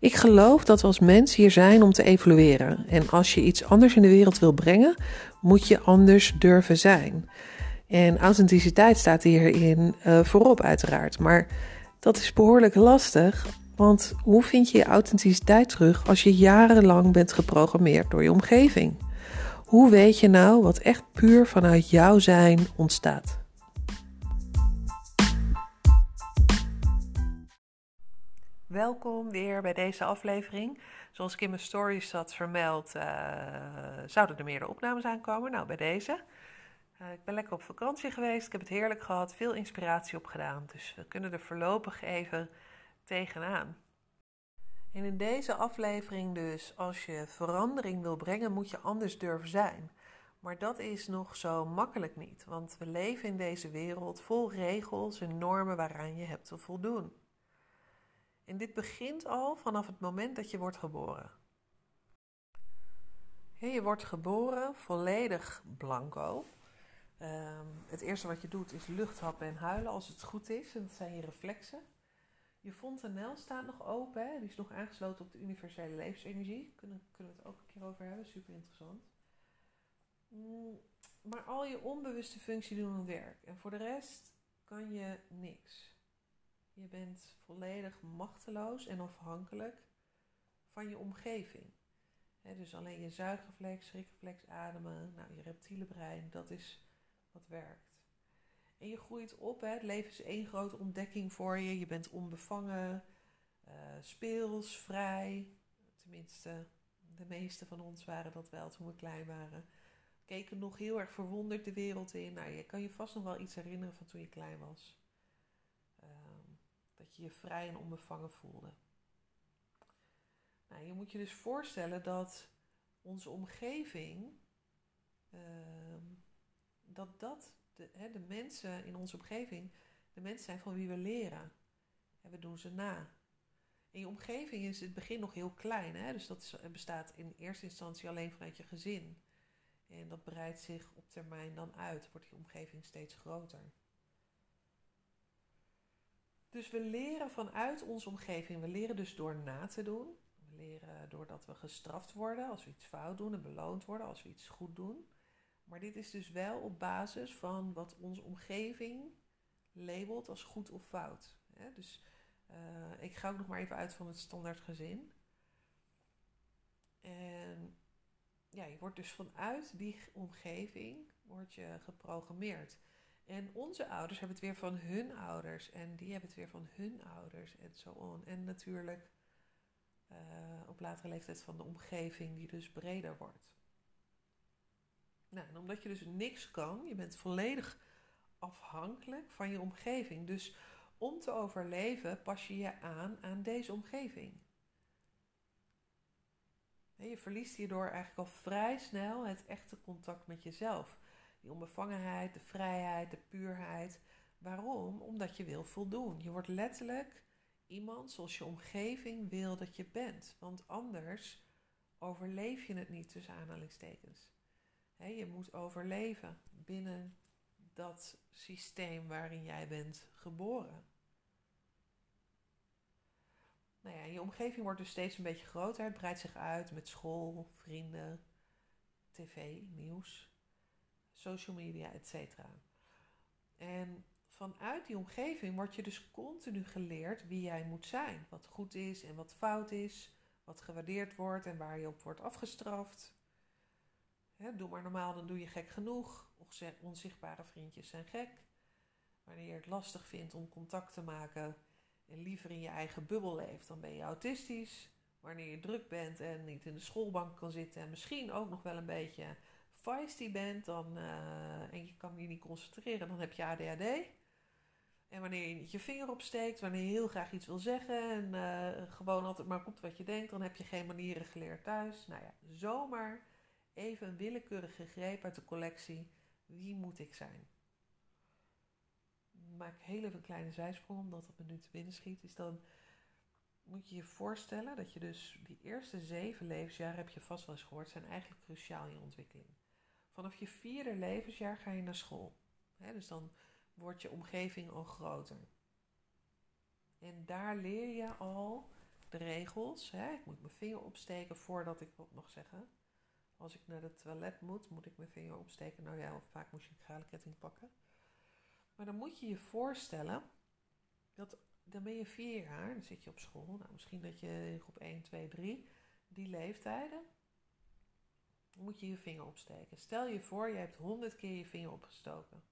Ik geloof dat we als mens hier zijn om te evolueren. En als je iets anders in de wereld wil brengen, moet je anders durven zijn. En authenticiteit staat hierin uh, voorop, uiteraard. Maar dat is behoorlijk lastig. Want hoe vind je je authenticiteit terug als je jarenlang bent geprogrammeerd door je omgeving? Hoe weet je nou wat echt puur vanuit jouw zijn ontstaat? Welkom weer bij deze aflevering. Zoals ik in mijn stories had vermeld, uh, zouden er meerdere opnames aankomen. Nou, bij deze. Uh, ik ben lekker op vakantie geweest. Ik heb het heerlijk gehad. Veel inspiratie opgedaan. Dus we kunnen er voorlopig even tegenaan. En in deze aflevering dus, als je verandering wil brengen, moet je anders durven zijn. Maar dat is nog zo makkelijk niet, want we leven in deze wereld vol regels en normen waaraan je hebt te voldoen. En dit begint al vanaf het moment dat je wordt geboren. Je wordt geboren volledig blanco. Ehm, het eerste wat je doet is lucht happen en huilen als het goed is. En dat zijn je reflexen. Je fontanel staat nog open. Hè? Die is nog aangesloten op de universele levensenergie. Kunnen, kunnen we het ook een keer over hebben. Super interessant. Mm, maar al je onbewuste functie doen hun werk. En voor de rest kan je niks. Je bent volledig machteloos en afhankelijk van je omgeving. dus alleen je zuigreflex, schrikreflex, ademen, nou, je reptiele brein, dat is wat werkt. En je groeit op, het leven is één grote ontdekking voor je. Je bent onbevangen, uh, speels, vrij. Tenminste, de meeste van ons waren dat wel toen we klein waren. Keken nog heel erg verwonderd de wereld in. Nou, je kan je vast nog wel iets herinneren van toen je klein was dat je je vrij en onbevangen voelde. Nou, je moet je dus voorstellen dat onze omgeving, ehm, dat dat, de, hè, de mensen in onze omgeving, de mensen zijn van wie we leren. En we doen ze na. In je omgeving is het begin nog heel klein, hè? dus dat bestaat in eerste instantie alleen vanuit je gezin. En dat breidt zich op termijn dan uit, wordt je omgeving steeds groter. Dus we leren vanuit onze omgeving. We leren dus door na te doen. We leren doordat we gestraft worden als we iets fout doen en beloond worden als we iets goed doen. Maar dit is dus wel op basis van wat onze omgeving labelt als goed of fout. Dus uh, ik ga ook nog maar even uit van het standaard gezin. En ja, je wordt dus vanuit die omgeving word je geprogrammeerd. En onze ouders hebben het weer van hun ouders. En die hebben het weer van hun ouders. En zo on. En natuurlijk uh, op latere leeftijd van de omgeving, die dus breder wordt. Nou, en omdat je dus niks kan, je bent volledig afhankelijk van je omgeving. Dus om te overleven pas je je aan aan deze omgeving. Je verliest hierdoor eigenlijk al vrij snel het echte contact met jezelf. Die onbevangenheid, de vrijheid, de puurheid. Waarom? Omdat je wil voldoen. Je wordt letterlijk iemand zoals je omgeving wil dat je bent. Want anders overleef je het niet tussen aanhalingstekens. je moet overleven binnen dat systeem waarin jij bent geboren. Nou ja, je omgeving wordt dus steeds een beetje groter. Het breidt zich uit met school, vrienden, tv, nieuws social media, etc. En vanuit die omgeving word je dus continu geleerd wie jij moet zijn. Wat goed is en wat fout is. Wat gewaardeerd wordt en waar je op wordt afgestraft. doe maar normaal, dan doe je gek genoeg. Onzichtbare vriendjes zijn gek. Wanneer je het lastig vindt om contact te maken en liever in je eigen bubbel leeft, dan ben je autistisch. Wanneer je druk bent en niet in de schoolbank kan zitten en misschien ook nog wel een beetje feisty bent dan, uh, en je kan je niet concentreren, dan heb je ADHD. En wanneer je niet je vinger opsteekt, wanneer je heel graag iets wil zeggen en uh, gewoon altijd maar komt wat je denkt, dan heb je geen manieren geleerd thuis. Nou ja, zomaar even een willekeurige greep uit de collectie. Wie moet ik zijn? Maak heel even een kleine zijsprong, omdat het me nu te binnen schiet. Is dan moet je je voorstellen dat je dus die eerste zeven levensjaren, heb je vast wel eens gehoord, zijn eigenlijk cruciaal in je ontwikkeling. Vanaf je vierde levensjaar ga je naar school. dus dan wordt je omgeving al groter. En daar leer je al de regels. Ik moet mijn vinger opsteken voordat ik wat mag zeggen. Als ik naar het toilet moet, moet ik mijn vinger opsteken. Nou ja, of vaak moet je een kralenketting pakken. Maar dan moet je je voorstellen dat dan ben je vier jaar, dan zit je op school. Nou, misschien dat je in groep 1, 2, 3, die leeftijden, moet je je vinger opsteken. Stel je voor, je hebt honderd keer je vinger opgestoken.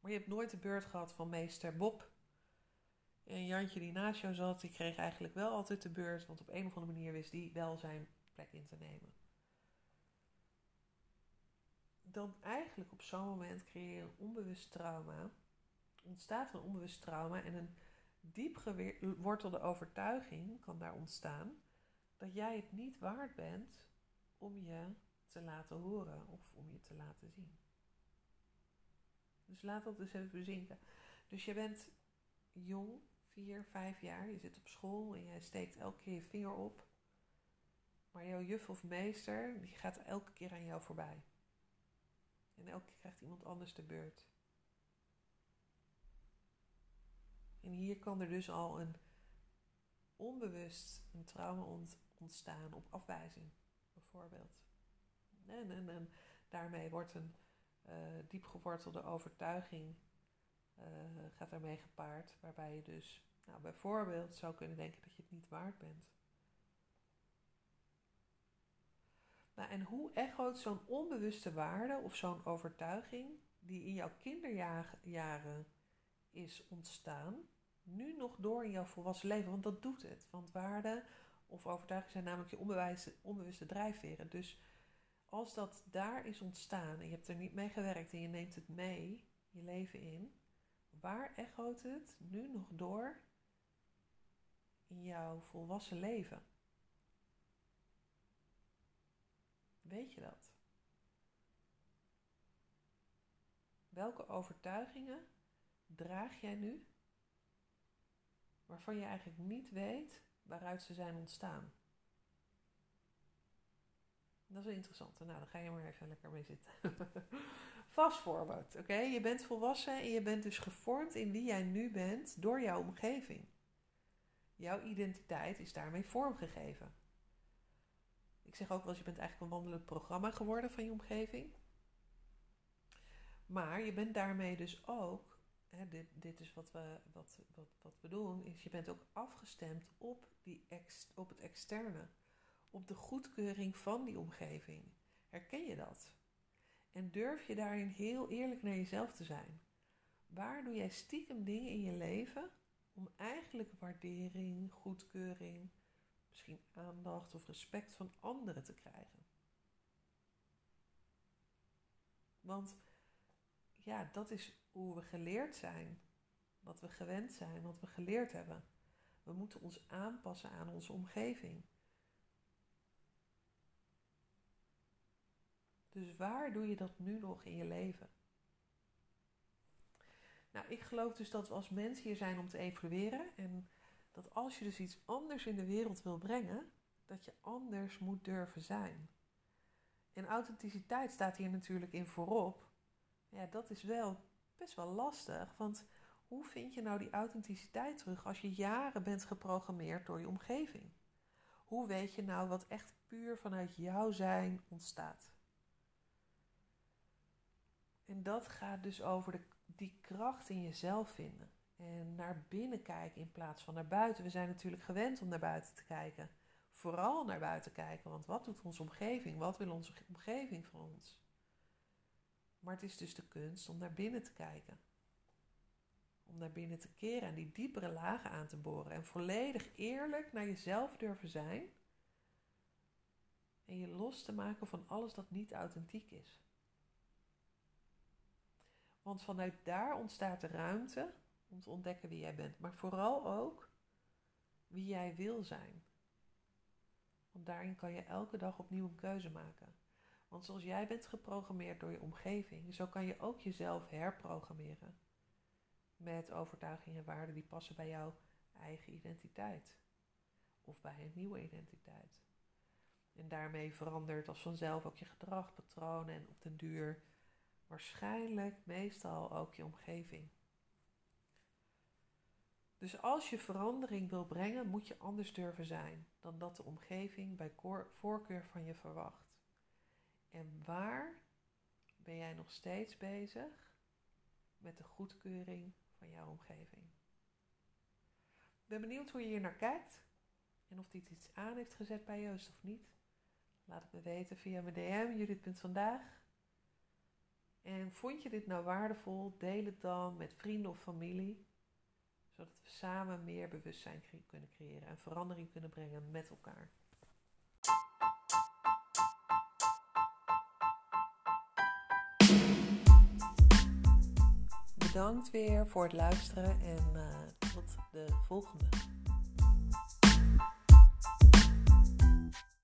Maar je hebt nooit de beurt gehad van meester Bob. En Jantje die naast jou zat, die kreeg eigenlijk wel altijd de beurt, want op een of andere manier wist die wel zijn plek in te nemen. Dan eigenlijk op zo'n moment creëer je een onbewust trauma. Ontstaat een onbewust trauma en een diep gewortelde overtuiging kan daar ontstaan dat jij het niet waard bent om je te laten horen of om je te laten zien. Dus laat dat eens even bezinken. Dus je bent jong, vier, vijf jaar, je zit op school en jij steekt elke keer je vinger op. Maar jouw juf of meester, die gaat elke keer aan jou voorbij. En elke keer krijgt iemand anders de beurt. En hier kan er dus al een onbewust een trauma ontstaan op afwijzing, bijvoorbeeld. En, daarmee wordt een uh, diep gewortelde overtuiging uh, gaat daarmee gepaard, waarbij je dus nou, bijvoorbeeld zou kunnen denken dat je het niet waard bent. Nou, en hoe echoot zo'n onbewuste waarde of zo'n overtuiging die in jouw kinderjaren is ontstaan, nu nog door in jouw volwassen leven. Want dat doet het. Want waarden of overtuigingen zijn namelijk je onbewuste, onbewuste drijfveren. Dus als dat daar is ontstaan en je hebt er niet mee gewerkt en je neemt het mee je leven in, waar echoot het nu nog door in jouw volwassen leven? Weet je dat? Welke overtuigingen draag jij nu waarvan je eigenlijk niet weet waaruit ze zijn ontstaan. Dat is interessant. Nou, dan ga je maar even lekker mee zitten. Fast forward, oké? Je bent volwassen en je bent dus gevormd in wie jij nu bent door jouw omgeving. Jouw identiteit is daarmee vormgegeven. Ik zeg ook wel je bent eigenlijk een wandelend programma geworden van je omgeving. Maar je bent daarmee dus ook hè, dit, dit is wat we, wat, wat, wat we doen, is je bent ook afgestemd op, die op het externe. Op de goedkeuring van die omgeving. Herken je dat? En durf je daarin heel eerlijk naar jezelf te zijn? Waar doe jij stiekem dingen in je leven om eigenlijk waardering, goedkeuring, misschien aandacht of respect van anderen te krijgen? Want ja, dat is hoe we geleerd zijn. Wat we gewend zijn, wat we geleerd hebben. We moeten ons aanpassen aan onze omgeving. Dus waar doe je dat nu nog in je leven? Nou, ik geloof dus dat we als mens hier zijn om te evolueren. En dat als je dus iets anders in de wereld wil brengen, dat je anders moet durven zijn. En authenticiteit staat hier natuurlijk in voorop. Ja, dat is wel best wel lastig. Want hoe vind je nou die authenticiteit terug als je jaren bent geprogrammeerd door je omgeving? Hoe weet je nou wat echt puur vanuit jouw zijn ontstaat? En dat gaat dus over de, die kracht in jezelf vinden. En naar binnen kijken in plaats van naar buiten. We zijn natuurlijk gewend om naar buiten te kijken. Vooral naar buiten kijken, want wat doet onze omgeving? Wat wil onze omgeving van ons? Maar het is dus de kunst om naar binnen te kijken. Om naar binnen te keren en die diepere lagen aan te boren. En volledig eerlijk naar jezelf durven zijn. En je los te maken van alles dat niet authentiek is. Want vanuit daar ontstaat de ruimte om te ontdekken wie jij bent. Maar vooral ook wie jij wil zijn. Want daarin kan je elke dag opnieuw een keuze maken. Want zoals jij bent geprogrammeerd door je omgeving, zo kan je ook jezelf herprogrammeren. Met overtuigingen en waarden die passen bij jouw eigen identiteit. Of bij een nieuwe identiteit. En daarmee verandert als vanzelf ook je gedrag, patronen en op den duur waarschijnlijk meestal ook je omgeving. Dus als je verandering wil brengen, moet je anders durven zijn dan dat de omgeving bij voorkeur van je verwacht. En waar ben jij nog steeds bezig met de goedkeuring van jouw omgeving? Ik ben benieuwd hoe je hier naar kijkt en of dit iets aan heeft gezet bij je of niet. Laat het me weten via mijn DM, Judith.vandaag. En vond je dit nou waardevol? Deel het dan met vrienden of familie, zodat we samen meer bewustzijn kunnen creëren en verandering kunnen brengen met elkaar. Bedankt weer voor het luisteren en uh, tot de volgende.